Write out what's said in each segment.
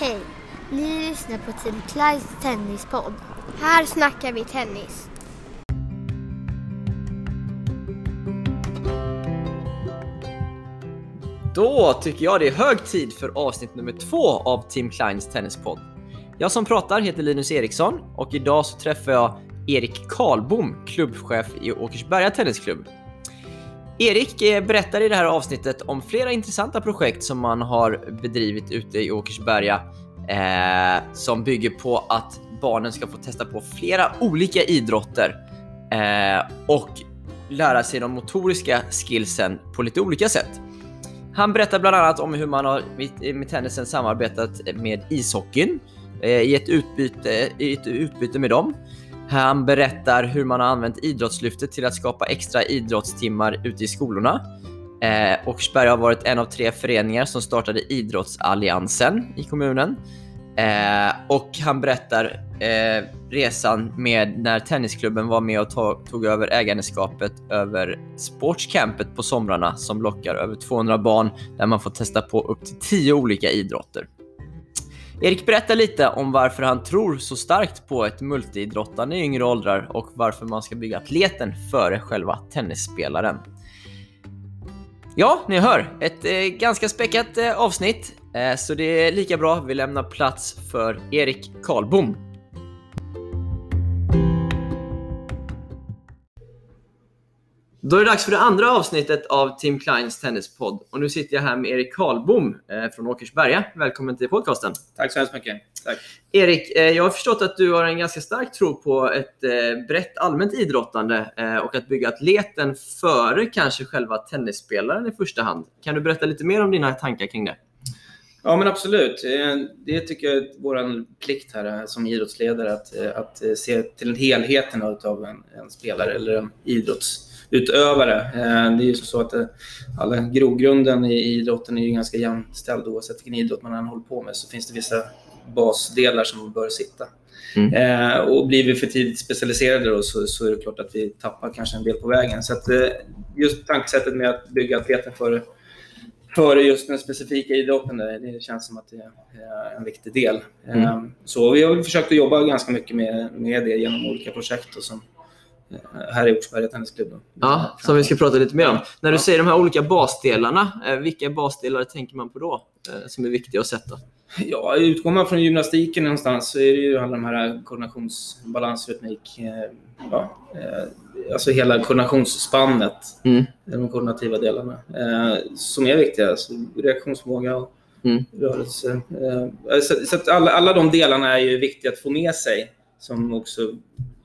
Hej! Ni lyssnar på Team Clydes tennispodd. Här snackar vi tennis. Då tycker jag det är hög tid för avsnitt nummer två av Team Kleins tennispodd. Jag som pratar heter Linus Eriksson och idag så träffar jag Erik Karlbom, klubbchef i Åkersberga Tennisklubb. Erik eh, berättar i det här avsnittet om flera intressanta projekt som man har bedrivit ute i Åkersberga eh, som bygger på att barnen ska få testa på flera olika idrotter eh, och lära sig de motoriska skillsen på lite olika sätt. Han berättar bland annat om hur man har med eh, tennisen samarbetat med ishockeyn eh, i, ett utbyte, i ett utbyte med dem. Han berättar hur man har använt Idrottslyftet till att skapa extra idrottstimmar ute i skolorna. Eh, Åkersberga har varit en av tre föreningar som startade Idrottsalliansen i kommunen. Eh, och han berättar eh, resan med när tennisklubben var med och tog, tog över ägandeskapet över Sportscampet på somrarna som lockar över 200 barn där man får testa på upp till 10 olika idrotter. Erik berättar lite om varför han tror så starkt på ett multiidrottande i yngre åldrar och varför man ska bygga atleten före själva tennisspelaren. Ja, ni hör, ett eh, ganska späckat eh, avsnitt, eh, så det är lika bra vi lämnar plats för Erik Karlbom. Då är det dags för det andra avsnittet av Tim Kleins tennispodd och nu sitter jag här med Erik Karlbom eh, från Åkersberga. Välkommen till podcasten. Tack så hemskt mycket. Tack. Erik, eh, jag har förstått att du har en ganska stark tro på ett eh, brett allmänt idrottande och att bygga atleten före kanske själva tennisspelaren i första hand. Kan du berätta lite mer om dina tankar kring det? Ja, men absolut. Det tycker jag är vår plikt här som idrottsledare, att, att se till helheten av en, en spelare eller en idrottsutövare. Det är ju så att alla grogrunden i idrotten är ju ganska jämställd oavsett vilken idrott man än håller på med så finns det vissa basdelar som bör sitta. Mm. Eh, och blir vi för tidigt specialiserade då, så, så, är det klart att vi tappar kanske en del på vägen. Så att, eh, just tankesättet med att bygga atleten för, för just den specifika idrotten, det, det känns som att det är en viktig del. Mm. Eh, så vi har försökt att jobba ganska mycket med, med det genom olika projekt och som, eh, här i Åkersberga Tennisklubb. Ja, som vi ska prata lite mer om. När du säger de här olika basdelarna, eh, vilka basdelar tänker man på då eh, som är viktiga att sätta? Ja, utgår man från gymnastiken någonstans så är det ju alla de här koordinationsbalans, rytmik, eh, ja, alltså hela koordinationsspannet, mm. de koordinativa delarna, som är viktiga. Alltså reaktionsförmåga och mm. rörelse. Så, så att alla, alla de delarna är ju viktiga att få med sig som också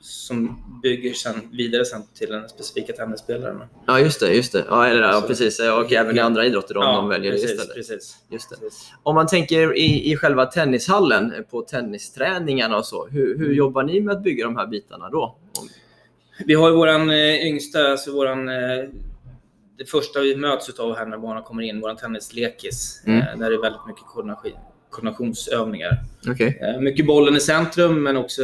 som bygger sen vidare sen till den specifika tennisspelaren. Ja, just det. Just det. Ja, eller, ja, precis. Och även i andra idrotter om ja, de väljer precis, det istället. Precis, just det. Precis. Om man tänker i, i själva tennishallen, på tennisträningarna och så. Hur, hur jobbar ni med att bygga de här bitarna då? Vi har ju våran eh, yngsta, alltså våran eh, det första vi möts av här när barnen kommer in, vår tennislekis. Mm. Eh, där det är väldigt mycket koordination, koordinationsövningar. Okay. Mycket bollen i centrum men också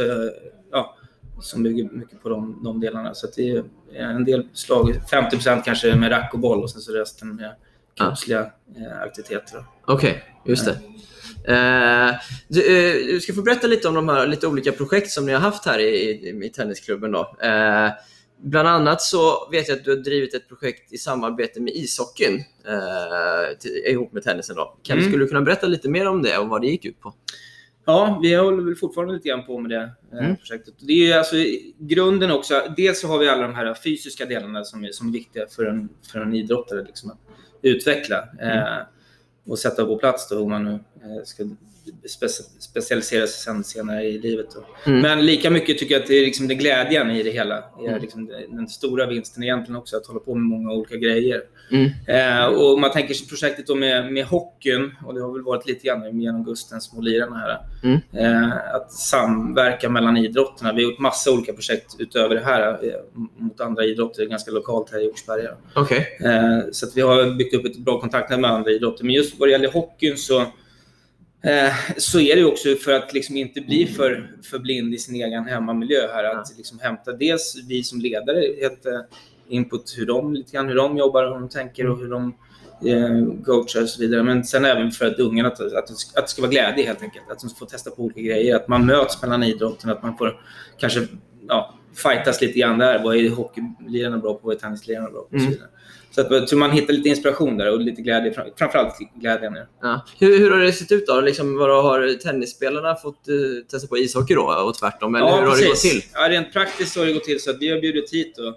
ja, som bygger mycket på de, de delarna. Så det är en del slag, 50% kanske med rack och boll och sen så resten med kroppsliga ah. aktiviteter. Okej, okay, just det. Eh, du, eh, du, ska få berätta lite om de här lite olika projekt som ni har haft här i, i, i tennisklubben. Då. Eh, bland annat så vet jag att du har drivit ett projekt i samarbete med ishockeyn till, ihop med tennisen. Då. Kan, mm. Skulle du kunna berätta lite mer om det och vad det gick ut på? Ja, vi håller väl fortfarande lite grann på med det eh, mm. projektet. Det är alltså grunden också. Dels så har vi alla de här fysiska delarna som är, som är viktiga för en, för en idrottare liksom, att utveckla mm. eh, och sätta på plats då, om man nu eh, ska specialisera sig sen, senare i livet. Mm. Men lika mycket tycker jag att det är liksom det glädjen i det hela. Det är mm. liksom den stora vinsten egentligen också, att hålla på med många olika grejer. Mm. Eh, och man tänker sig projektet då med, med hockeyn, och det har väl varit lite grann genom Gusten, små lirarna här. Mm. Eh, att samverka mellan idrotterna. Vi har gjort massa olika projekt utöver det här eh, mot andra idrotter, ganska lokalt här i Åkersberga. Okay. Eh, så vi har byggt upp ett bra kontaktnät med andra idrotter. Men just vad det gäller hockeyn så Eh, så är det också för att liksom inte bli för, för blind i sin egen hemmamiljö här. Att liksom hämta dels vi som ledare, ett input hur de, lite grann, hur de jobbar, hur de tänker och hur de eh, coachar och så vidare. Men sen även för att ungarna, att, att, att det ska vara glädje helt enkelt. Att de får testa på olika grejer. Att man möts mellan idrotten, att man får kanske ja, fightas lite grann där. Vad är hockeylirarna bra på? Vad är tennislirarna bra på? Och så Mm. Så att tror man hittar lite inspiration där och lite glädje. fram- Framförallt glädjen. Ja. Ja. Hur, hur har det sett ut då? Liksom, vadå, har tennisspelarna fått uh, testa på ishockey då och tvärtom? Eller hur har det gått precis. till? Ja, rent praktiskt så har det gått till så att vi har bjudit hit då,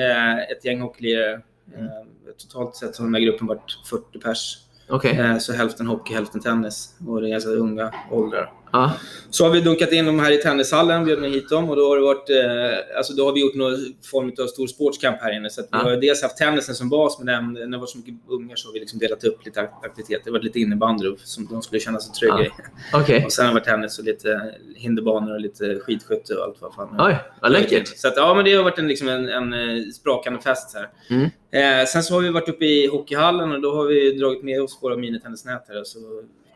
eh, ett gäng hockeylirare. Mm. Eh, totalt sett har den här gruppen varit 40 pers. Okej. Eh, så hälften hockey, hälften tennis. Och det är ganska unga åldrar. Ja. Så har vi dunkat in dem här i tennishallen, bjudit hit dem och då har, det varit, eh, alltså då har vi gjort någon form av stor sportskamp här inne. Så att vi Ja. har dels haft tennisen som bas, men när det var så mycket ungar så har vi liksom delat upp lite ak- aktiviteter. Det var lite innebandy som de skulle känna sig trygga Ja. i. Okej. Och sen har det varit tennis och lite hinderbanor och lite skidskytte och allt vad fan. Oj, vad läckert. Så att, ja, men det har varit en, liksom en, en eh, sprakande fest här. Mm. Eh, sen så har vi varit uppe i hockeyhallen och då har vi dragit med oss våra minitennisnät här. Så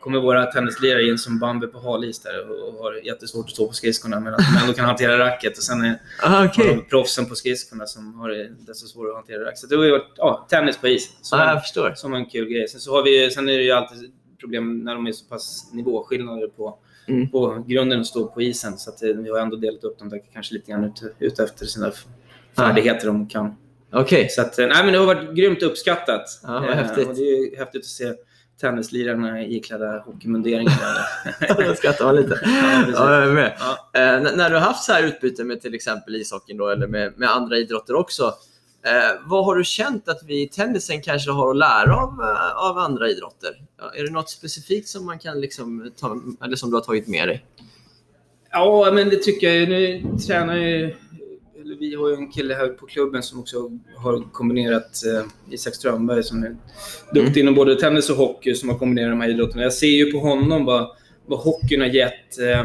kommer våra tennislirare in som Bambi på halis där och har jättesvårt att stå på skridskorna men att de ändå kan hantera racket. Och sen är Ah, har de proffsen på skridskorna som har det desto svårare att hantera racket. Så det har ju varit ja, tennis på is. Som, jag förstår. som en kul grej. Sen, så har vi, sen är det ju alltid problem när de är så pass nivåskillnader på, Mm. på grunden och står på isen. Så att eh, vi har ändå delat upp dem där kanske lite grann ut, ut efter sina f- färdigheter de kan. Okej. Så att, eh, nej, men det har varit grymt uppskattat. Ja, vad Eh, häftigt. Och det är ju häftigt att se tennislirarna iklädda hockeymunderingar. Då skrattar man lite. Ja. Ja, jag. Ja. Eh, när du har haft så här utbyte med till exempel ishockeyn då, eller med, med andra idrotter också. Eh, vad har du känt att vi i tennisen kanske har att lära av, eh, av andra idrotter? Är det något specifikt som man kan liksom ta, eller som du har tagit med dig? Ja, men det tycker jag. Nu tränar ju... Vi har ju en kille här på klubben som också har kombinerat eh, Isak Strömberg som är duktig inom både tennis och hockey som har kombinerat de här idrotterna. Jag ser ju på honom vad, vad hockeyn har gett eh,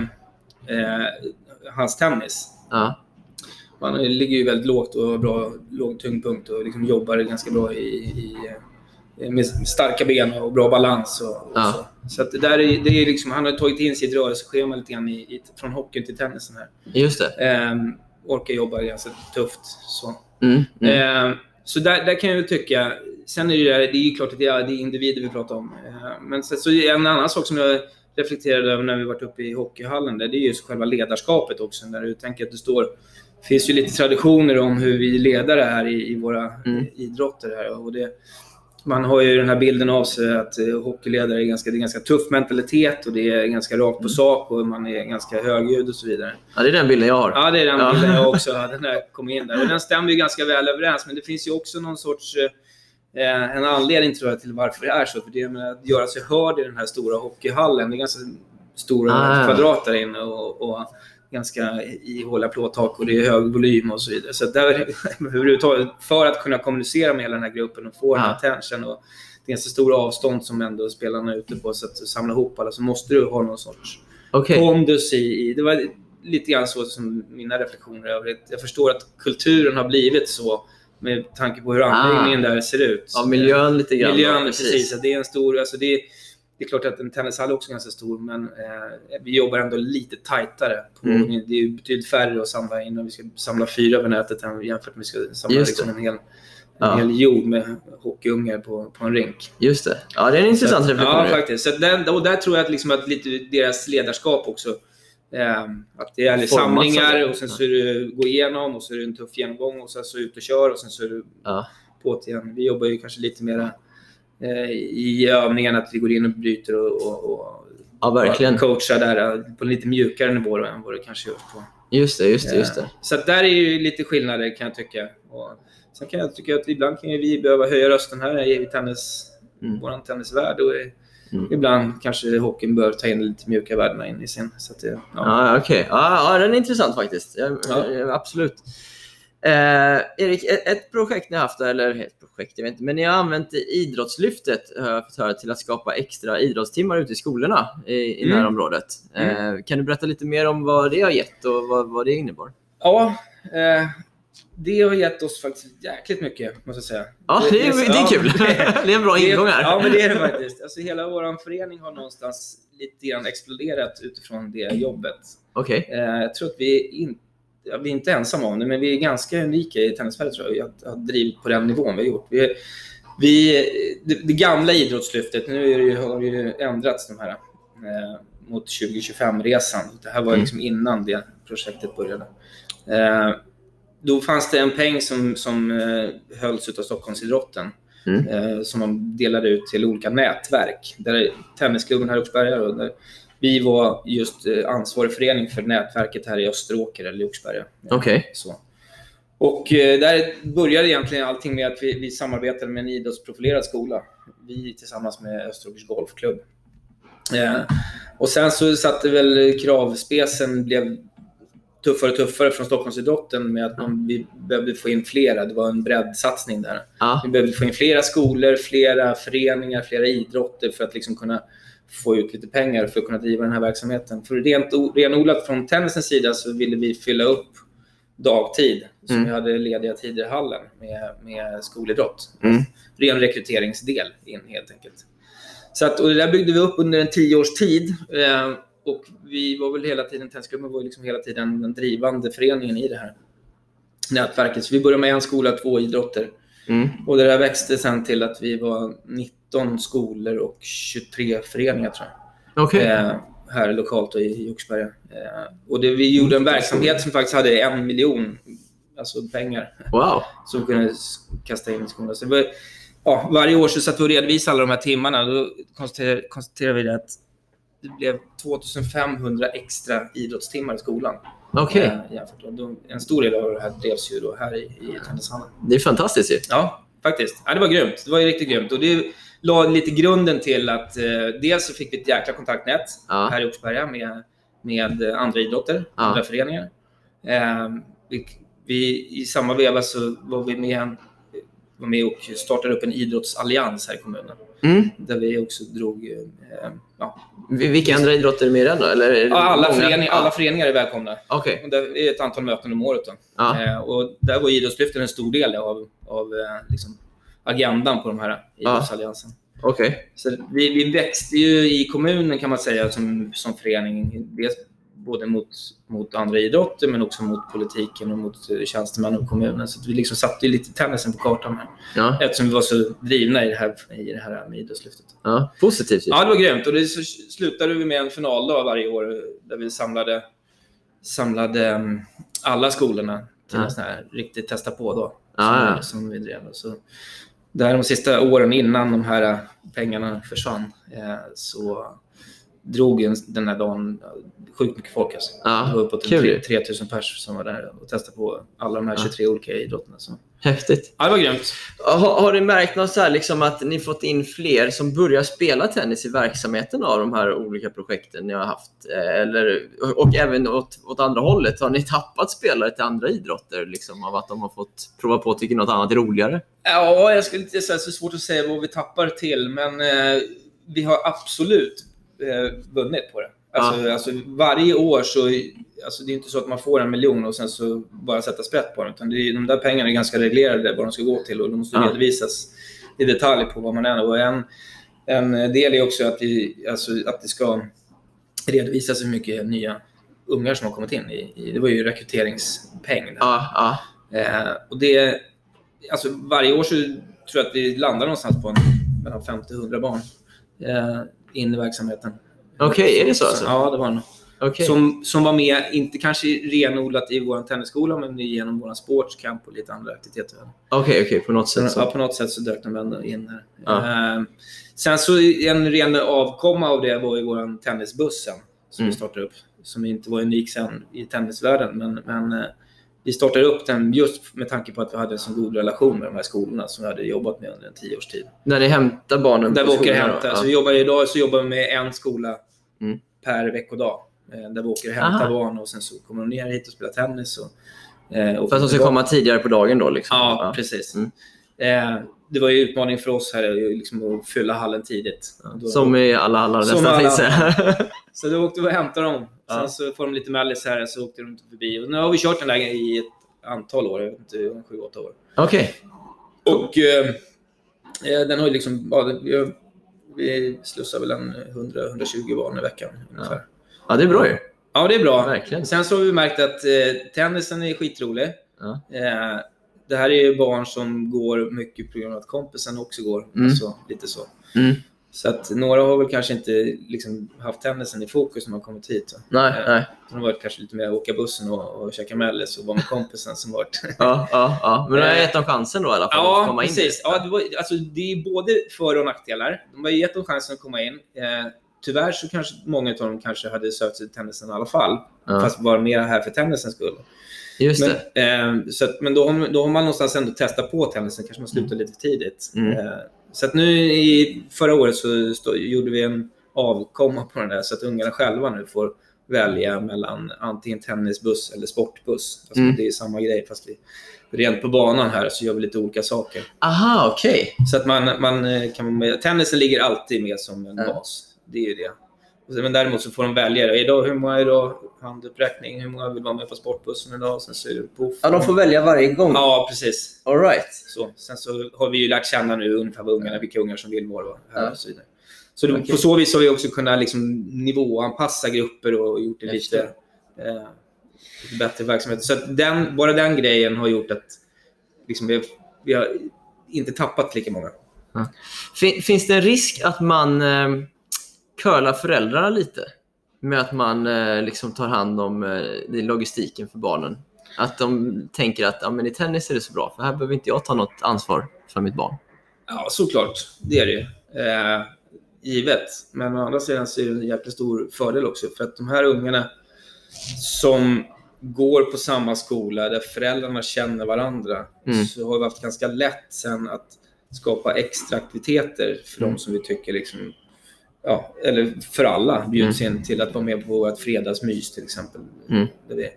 eh, hans tennis. Ja. Han ligger ju väldigt lågt och har bra låg tyngdpunkt och liksom jobbar ganska bra i, i, eh, med starka ben och bra balans. Och, och Ja. så så att det där är, det är liksom, han har tagit in sitt rörelseschema lite grann i, i, från hockeyn till tennisen här. Just det. Ehm, orkar jobba ganska tufft. Så, Mm. Mm. Ehm, så där, där kan jag tycka... Sen är det det är ju klart att det är, det är individer vi pratar om. Ehm, men så, så en annan sak som jag reflekterade över när vi varit uppe i hockeyhallen, där, det är ju själva ledarskapet också. Där du tänker att det står... Det finns ju lite traditioner om hur vi leder det här i, i våra Mm. idrotter. Här, och det, man har ju den här bilden av sig att eh, hockeyledare är ganska, det är ganska tuff mentalitet och det är ganska rakt på Mm. sak och man är ganska högljudd och så vidare. Ja, det är den bilden jag har. Ja, det är den Ja. bilden jag också hade när jag kom in där. Och den stämmer ju ganska väl överens, men det finns ju också någon sorts eh, en anledning tror jag till varför det är så. För det är med att göra sig hörd i den här stora hockeyhallen. Det är ganska stora Ah. kvadrat där inne och, och ganska ihåliga plåttak och det är hög volym och så vidare. Så där, överhuvudtaget, för att kunna kommunicera med hela den här gruppen och få den här Ah. attention och det är så stora avstånd som ändå spelarna är ute på så att samla ihop alla så måste du ha någon sorts Okej. pondus i. Det var lite grann så som mina reflektioner över det. Jag förstår att kulturen har blivit så med tanke på hur anläggningen där ser ut. Ja, miljön lite grann. Miljön, då, precis. Det är en stor... Alltså det, är, det är klart att en tennishall är också ganska stor, men eh, vi jobbar ändå lite tajtare. På, Mm. Det är betydligt färre att samla in och vi ska samla fyra över nätet än jämfört med att vi ska samla liksom en hel, en Ja. hel jord med hockeyungar på, på en rink. Just det. Ja, det är en intressant Så reflektion. Ja, faktiskt. Så den, och där tror jag att, liksom att lite deras ledarskap också. Eh, att det är samlingar och sen så är det gå igenom och så är det en tuff genomgång och sen så ut och kör och sen så är det Ja. på igen. Vi jobbar ju kanske lite mer i övningen att vi går in och bryter och, och, och ja, verkligen. coachar där eh, på lite mjukare nivå än vad det kanske görs på. Just det, just det, just det. Eh, Så där är ju lite skillnader kan jag tycka. Och sen kan jag tycka att ibland kan vi behöva höja rösten här i tennis, Mm. våran tennisvärld. Och Mm. ibland kanske hockeyn bör ta in lite mjuka värdena in i sin. Så att det, ja. Ja, okej. Ja, ja, den är intressant faktiskt. Ja, Ja. eh, Absolut. Eh, Erik, ett, projekt ni har haft, eller ett projekt, jag vet inte, men ni har använt Idrottslyftet har jag fått höra, till att skapa extra idrottstimmar ute i skolorna i, i Mm. närområdet. Eh, kan du berätta lite mer om vad det har gett och vad, vad det innebar? ja eh, det har gett oss faktiskt jäkligt mycket, måste jag säga. Ja, det är, det är kul. det är en bra det ingång här. Ja, men det är det faktiskt. Alltså, hela vår förening har någonstans lite grann exploderat utifrån det jobbet. Okej. Eh, jag tror att vi, in, ja, vi är inte ensamma om det, men vi är ganska unika i tennisvärlden tror jag, att ha drivit på den nivån vi har gjort. Vi, vi, det, det gamla idrottslyftet, nu det har det ju ändrats de här eh, mot 2025-resan. Det här var Mm. liksom innan det projektet började. Eh, då fanns det en peng som, som eh, hölls av Stockholmsidrotten Mm. eh, som man delade ut till olika nätverk. Där tennisklubben här vi var just eh, ansvarig förening för nätverket här i Österåker eller Oxberga. Okej. Så. Och eh, där började egentligen allting med att vi, vi samarbetade med en idrottsprofilerad skola. Vi tillsammans med Österåkers Golfklubb. Eh, och sen så satte väl kravspecen blev tuffare och tuffare från Stockholmsidrotten med att man, vi behövde få in flera. Det var en breddsatsning där. Ja. Vi behövde få in flera skolor, flera föreningar, flera idrotter för att liksom kunna få ut lite pengar för att kunna driva den här verksamheten. För rent renodlat från tennisens sida så ville vi fylla upp dagtid som Mm. vi hade lediga tider i hallen med, med skolidrott. Mm. Ren rekryteringsdel in helt enkelt. Så att, och det där byggde vi upp under en tio års tid. Eh, och vi var väl hela tiden, Tennisklubben var liksom hela tiden den drivande föreningen i det här nätverket. Så vi började med en skola, två idrotter. Mm. Och det där växte sen till att vi var 19 skolor och 23 föreningar tror jag. Okej. Eh, här lokalt och i Oxberga. Eh, och det, vi gjorde en verksamhet som faktiskt hade en miljon alltså pengar Wow. som vi kunde kasta in i skolan. Så var, ja, varje år så satt vi och redovisade alla de här timmarna. Då konstaterade, konstaterade vi att det blev 2500 extra idrottstimmar i skolan. Okej. Eh. Och då, en stor del av det här drevs ju då här i, i tennishallen. Det är fantastiskt ju. Ja, faktiskt. Ja, det var grymt. Det var riktigt grymt. Och det la lite grunden till att eh, dels så fick vi ett jäkla kontaktnät Ja. här i Oxberga med, med eh, andra idrotter, Ja. andra föreningar. Eh, vi, vi, I samma veva så var vi med, var med och startade upp en idrottsallians här i kommunen. Mm. Där vi också drog... Eh, ja, Vi- Vilka andra idrotter är med i den då? Eller alla, många? förening, alla Ja. föreningar är välkomna. Och det är ett antal möten om året. Då. Ja. Eh, och där var Idrottslyftet en stor del av, av eh, liksom, agendan på de här idrottsalliansen. Okej. Så vi, vi växte ju i kommunen kan man säga som, som förening. Dels både mot, mot andra idrotter men också mot politiken och mot eh, tjänstemän och kommunen. Så vi liksom satte lite tennisen på kartan här. Ja. Eftersom vi var så drivna i det här, i det här med Idrottslyftet. ja. Positivt. Ja, det var grymt. Och det så slutade vi med en finaldag varje år där vi samlade, samlade mm, alla skolorna till Ja. en sån här riktigt testa på då. Ja, som. Vi, som vi drev. Så där de sista åren innan de här pengarna försvann eh, så drog ju den här dagen sjukt mycket folk. Alltså. Ja, Det var uppåt kul ju. 3 3000 pers som var där och testade på alla de här Ja. 23 olika idrotterna. Så. Häftigt. Ja, det var grymt. Har, har du märkt något så här, liksom att ni fått in fler som börjar spela tennis i verksamheten av de här olika projekten ni har haft? Eh, Eller, och även åt, åt andra hållet, har ni tappat spelare till andra idrotter liksom, av att de har fått prova på och tycker något annat är roligare? Ja, jag skulle inte säga så svårt att säga vad vi tappar till, men eh, vi har absolut eh, vunnit på det. Alltså, alltså, varje år så, alltså, det är inte så att man får en miljon och sen så bara sätta sprätt på den, utan det är, de där pengarna är ganska reglerade vad de ska gå till och de måste Ja. redovisas i detalj på vad man är. Och en, en del är också att, vi, alltså, att det ska redovisas hur mycket nya ungar som har kommit in. I, i, det var ju rekryteringspeng. Ja, ja. Eh, och det, alltså varje år så tror jag att vi landar någonstans på en, mellan 50 och 100 barn eh, in i verksamheten. Okej, är det så alltså? Ja, det var det. Okej. Som, som var med, inte kanske renodlat i vår tennisskola, men genom vår sportscamp och lite andra aktiviteter. Okej, okej, på något sätt så. ja, på något sätt så dök de ändå in där. Ja. Eh, sen så en ren avkomma av det var ju vår tennisbussen som Mm. vi startade upp. Som inte var unik sen i tennisvärlden, men, men eh, vi startade upp den just med tanke på att vi hade en så god relation med de här skolorna som vi hade jobbat med under en tio års tid. När ni hämtar barnen Där vi åker och hämtar. Ja. Så vi jobbar, idag så jobbar vi med en skola Mm. per veckodag. Eh, Där vi åker och hämtar Aha. barn och sen så kommer de ner hit och spelar tennis. Och, eh, och För att de ska komma tidigare på dagen då? Liksom. Ja, precis. Mm. Eh, det var ju utmaning för oss här liksom, att fylla hallen tidigt. Då- Som i alla hallar nästan, säga. Så då åkte vi och hämtade dem. Ja. Sen så får de lite mellis här så åkte de förbi. Och nu har vi kört den där i ett antal år. Jag vet inte, 7-8 år. Okej. Och eh, eh, den har ju liksom... Ja, vi, slussar väl en 100-120 barn i veckan ungefär. Ja, det är bra ju. Ja, det är bra. Verkligen. Sen så har vi märkt att eh, tennisen är skitrolig. Ja. Eh, det här är ju barn som går mycket på grund av att kompisen också går. Mm. Alltså, lite så. Mm. Så att några har väl kanske inte liksom, haft tennisen i fokus när man kommit hit. va. Nej, Eh, nej. De har varit kanske lite mer att åka bussen och, och käka mellis och vara med kompisen som varit... Ja, ja, ja. Men du har Eh, gett dem chansen då i alla fall att Ja, komma in precis. Ja, det, var, alltså, det är både för och nackdelar. De har gett dem chansen att komma in. Eh, tyvärr så kanske många av dem kanske hade sökt sig till tennisen i alla fall. Ja. Fast var mer här för tennisens skull. Just Men, det. eh, så att, men då, har, då har man någonstans ändå testat på tennisen. Kanske man slutar lite för tidigt. Mm. Eh, så att nu i förra året så stå, gjorde vi en avkomma på den där så att ungarna själva nu får välja mellan antingen tennisbuss eller sportbuss. Alltså Mm. Det är samma grej fast vi rent på banan här så gör vi lite olika saker. Aha, okej. Så att man, man eh, kan. Tennisen ligger alltid med som en bas. Det är ju det. Men däremot så får de välja. Idag, hur många idag? Handuppräckning. Hur många vill vara med på sportbussen idag? Sen så är det poff. Ja, de får välja varje gång? Ja, precis. All right. Så. Sen så har vi ju lärt känna nu ungefär vad ungarna, vilka ungar som vill vara här Ja. och så vidare. Så Okej. på så vis har vi också kunnat liksom nivåanpassa grupper och gjort det lite, eh, lite bättre verksamhet. Så den, bara den grejen har gjort att liksom vi, vi har inte tappat lika många. Fin- Finns det en risk att man eh, curlar föräldrarna lite? Med att man eh, liksom tar hand om eh, logistiken för barnen? Att de tänker att ja, men i tennis är det så bra, för här behöver inte jag ta något ansvar för mitt barn. Ja, såklart. Det är det ju. Eh, givet. Men å andra sidan så är det en jäkligt stor fördel också. För att de här ungarna som går på samma skola där föräldrarna känner varandra Mm. så har vi haft ganska lätt sen att skapa extra aktiviteter för Mm. de som vi tycker liksom Ja, eller för alla bjuds in till att vara med på ett fredagsmys till exempel. Mm. Är.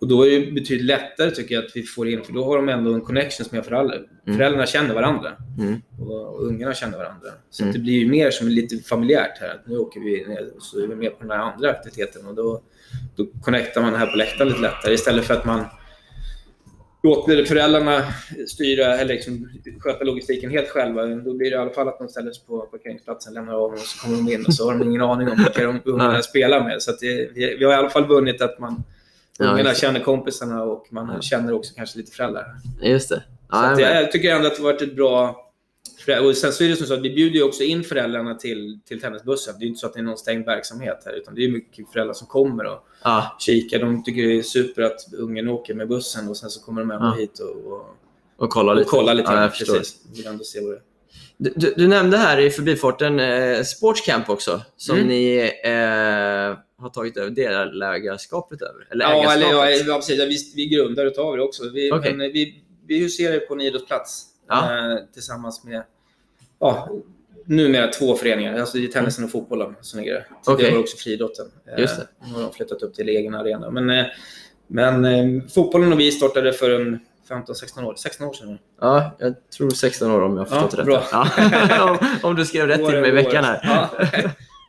Och då är det betydligt lättare tycker jag att vi får in, för då har de ändå en connection med föräldrar. Föräldrarna känner varandra Mm. och, och ungarna känner varandra. Så Mm. det blir ju mer som lite familjärt här. Att nu åker vi ner och så är vi med på den här andra aktiviteten och då, då connectar man här på läktaren lite lättare istället för att man låter föräldrarna styra eller liksom sköta logistiken helt själva. Då blir det i alla fall att de ställer sig på parkeringsplatsen, lämnar av och så kommer de in och så har de ingen aning om vilka de ungarna spelar med. Så det, vi, vi har i alla fall vunnit att man Ja, ungarna det. känner kompisarna och man Ja. känner också kanske lite föräldrar. Just det. Ja, jag, jag tycker ändå att det har varit ett bra... Och sen så är det som så att vi bjuder ju också in föräldrarna till, till tennisbussen. Det är ju inte så att det är någon stängd verksamhet här, utan det är mycket föräldrar som kommer och ja, kikar. De tycker det är super att ungen åker med bussen och sen så kommer de ändå Ja. hit och, och, och kolla och lite. kollar lite. Ja. Precis. Vill ändå se vad det är. Du, du, du nämnde här i förbifarten eh, Sportscamp också, som Mm. ni eh, har tagit över delägarskapet över. Eller Ja, eller, ja, ja, precis. Vi, vi grundar utav det också. Vi, Okej. men vi, vi huserar på en idrottsplats Ja. eh, tillsammans med ja, numera två föreningar. Alltså det är tennisen och fotbollen. Tidigare Okej. var också friidrotten. Eh, Just det. Nu har de flyttat upp till egen arena. Men, eh, men eh, fotbollen och vi startade för en 15-16 år, 16 år sedan. Ja, jag tror 16 år om jag har förstått Ja, rätt. Ja. om, om du skrev rätt till mig i År- veckan år. här.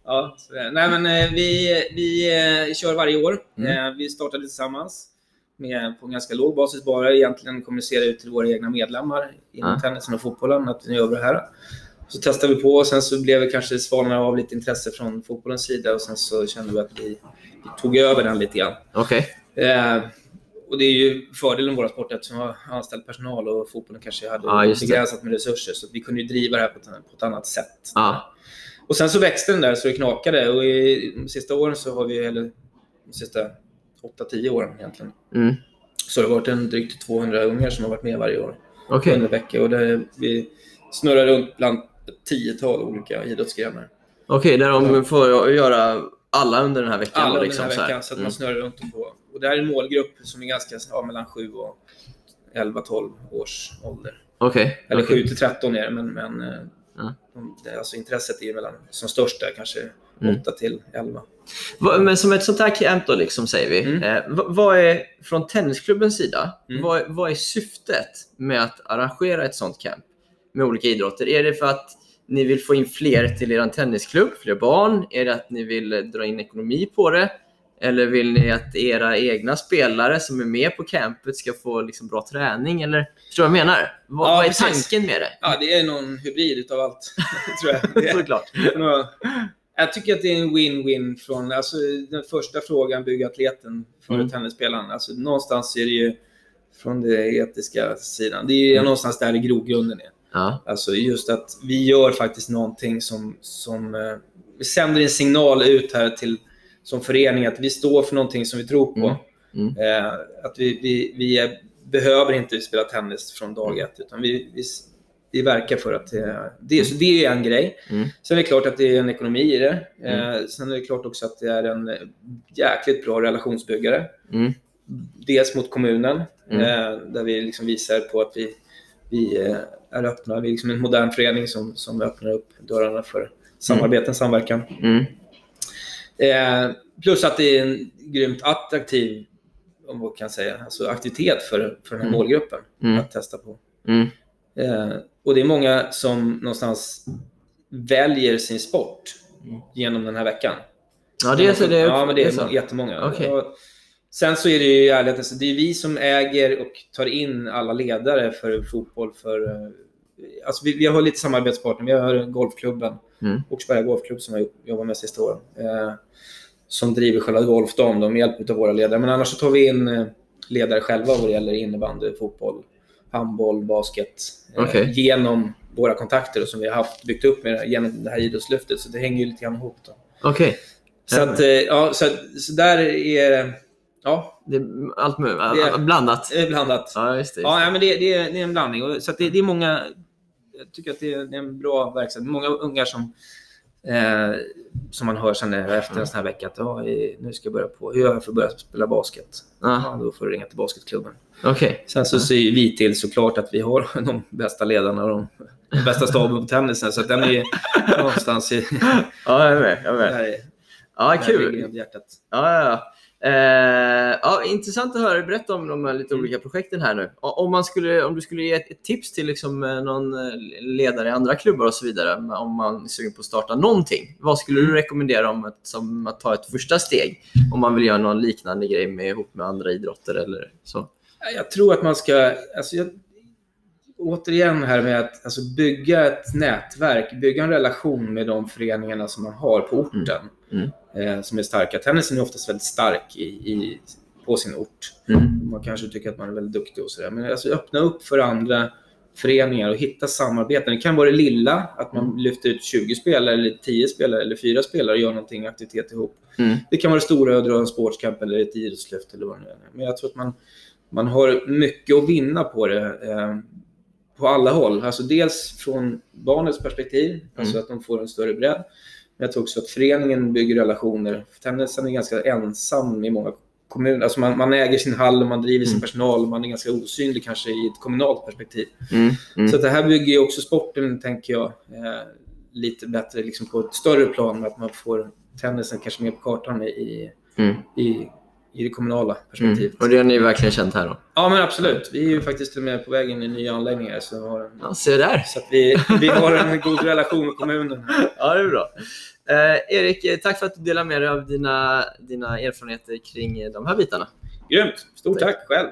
Ja. ja. Nej, men vi, vi kör varje år. Mm. Vi startade tillsammans med, på en ganska låg basis bara egentligen kommunicera ut till våra egna medlemmar inom Ja. tennisen och fotbollen att vi gör det här. Så testade vi på och sen så blev det kanske svalnade av lite intresse från fotbollens sida och sen så kände vi att vi, vi tog över den lite grann. Okej. Eh, och det är ju fördelen med våra sporter att vi har anställd personal och fotbollen kanske hade det. begränsat med resurser. Så vi kunde ju driva det här på ett, på ett annat sätt. Ja. Och sen så växte den där så det knakade och i de sista åren så har vi, eller de sista 8-10 åren egentligen, Mm. så har det varit en drygt 200 ungar som har varit med varje år Okej. under vecka och det, vi snurrar runt bland ett tiotal olika idrottsgrenar. Okej, där de får göra alla under den här veckan? Alla under liksom, den här så veckan så att Mm. man snurrar runt dem på. Och det här är en målgrupp som är ganska ja, mellan 7 och 11-12 års ålder. Okej. Eller okej. 7 till 13 är det, men, men eh, Ja. de, det, alltså intresset är mellan, som störst där, kanske Mm. 8 till 11. Va- Men som ett sånt här camp då, liksom, säger vi. Mm. Eh, vad- är, från tennisklubbens sida, Mm. vad, vad är syftet med att arrangera ett sånt camp med olika idrotter? Är det för att ni vill få in fler till er tennisklubb, fler barn? Är det att ni vill dra in ekonomi på det? Eller vill ni att era egna spelare som är med på campet ska få liksom, bra träning? Eller, förstår du vad jag menar? Vad, Ja, vad är precis. tanken med det? Ja, det är någon hybrid utav allt, tror jag. Det är- Såklart. Ja. Jag tycker att det är en win-win från alltså, den första frågan, bygga atleten för Mm. tennisspelaren. Alltså, någonstans är det ju från det etiska sidan. Det är Mm. någonstans där i grogrunden är. Ja. Alltså just att vi gör faktiskt någonting som, som eh, vi sänder en signal ut här till som förening att vi står för någonting som vi tror på. Mm. Eh, att vi, vi, vi är, behöver inte spela tennis från dag Mm. ett utan vi, vi, vi verkar för att det, det, så det är en grej. Mm. Sen är det klart att det är en ekonomi i det. Eh, sen är det klart också att det är en jäkligt bra relationsbyggare. Mm. Dels mot kommunen, Mm. eh, där vi liksom visar på att vi, vi eh, är öppna. Vi är liksom en modern förening som, som öppnar upp dörrarna för samarbeten, samverkan. Mm. Eh, plus att det är en grymt attraktiv om man kan säga, alltså aktivitet för, för den här Mm. målgruppen Mm. att testa på. Mm. Eh, och det är många som någonstans väljer sin sport Mm. genom den här veckan. Ja, det är så. Det är, ja, men det är, så. jättemånga. Okej. Och sen så är det ju i ärlighetens det är vi som äger och tar in alla ledare för fotboll. För, eh, alltså vi, vi har lite samarbetspartner. Vi har golfklubben, Mm. Åkersberga Golfklubb som jag jobbat med sista åren. Eh, som driver själva golfdagen då, med hjälp av våra ledare. Men annars så tar vi in eh, ledare själva vad det gäller innebandy, fotboll, handboll, basket. eh, Okej. Genom våra kontakter som vi har haft, byggt upp med genom det här idrottslyftet. Så det hänger ju lite grann ihop. Då. Okej. Så, att, eh, ja, så, så där är ja, Det är allt med, Det- blandat. det är blandat. Ja, just det. Just det. ja, men det, det, är, det är en blandning. Så det, det är många... Jag tycker att det är en bra verksamhet. Många ungar som, eh, som man hör sen efter en sån här vecka att ja, nu ska jag börja på... Hur gör jag för att börja spela basket? Ja, då får du ringa till basketklubben. Okej. Sen så ser ju vi till såklart att vi har de bästa ledarna och de, bästa staben på tennisen. Så den är någonstans i... Ja, jag är med. Jag är med. Ja, kul. ja, ja. Eh, ja, intressant att höra dig berätta om de här lite olika projekten här nu. Om, man skulle, om du skulle ge ett, tips till liksom eh, någon eh, ledare i andra klubbar och så vidare, om man är sugen på att starta någonting. Vad skulle du rekommendera om att, som att ta ett första steg? Om man vill göra någon liknande grej med, ihop med andra idrotter eller så. Jag tror att man ska... Alltså jag, återigen här med att alltså bygga ett nätverk, bygga en relation med de föreningarna som man har på orten. Mm. Eh, som är starka. Tennisen är oftast väldigt stark i, i, på sin ort. Mm. Man kanske tycker att man är väldigt duktig och sådär. Men alltså öppna upp för andra föreningar och hitta samarbeten. Det kan vara det lilla, att man lyfter ut 20 spelare, eller 10 spelare eller 4 spelare och gör någonting, aktivitet ihop. Mm. Det kan vara det stora att dra en sportskamp eller ett idrottslyft eller vad det nu är. Men jag tror att man, man har mycket att vinna på det. Eh, på alla håll. Alltså dels från barnets perspektiv, alltså att de får en större bredd. Jag tror också att föreningen bygger relationer. Tennisen är ganska ensam i många kommuner. Alltså man, man äger sin hall och man driver sin Mm. personal. Och man är ganska osynlig kanske i ett kommunalt perspektiv. Mm. Mm. Så att det här bygger ju också sporten, tänker jag, eh, lite bättre liksom på ett större plan. Med att man får tennisen kanske mer på kartan i, Mm. i, i det kommunala Mm. perspektivet. Och det har ni verkligen känt här då? Ja, men absolut. Vi är ju faktiskt till och med på väg in i nya anläggningar. Så, vi har en, Ja, se där. så vi, vi har en god relation med kommunen. Ja, det är bra. Eh, Erik, tack för att du delar med dig av dina, dina erfarenheter kring de här bitarna. Grymt! Stort tack själv!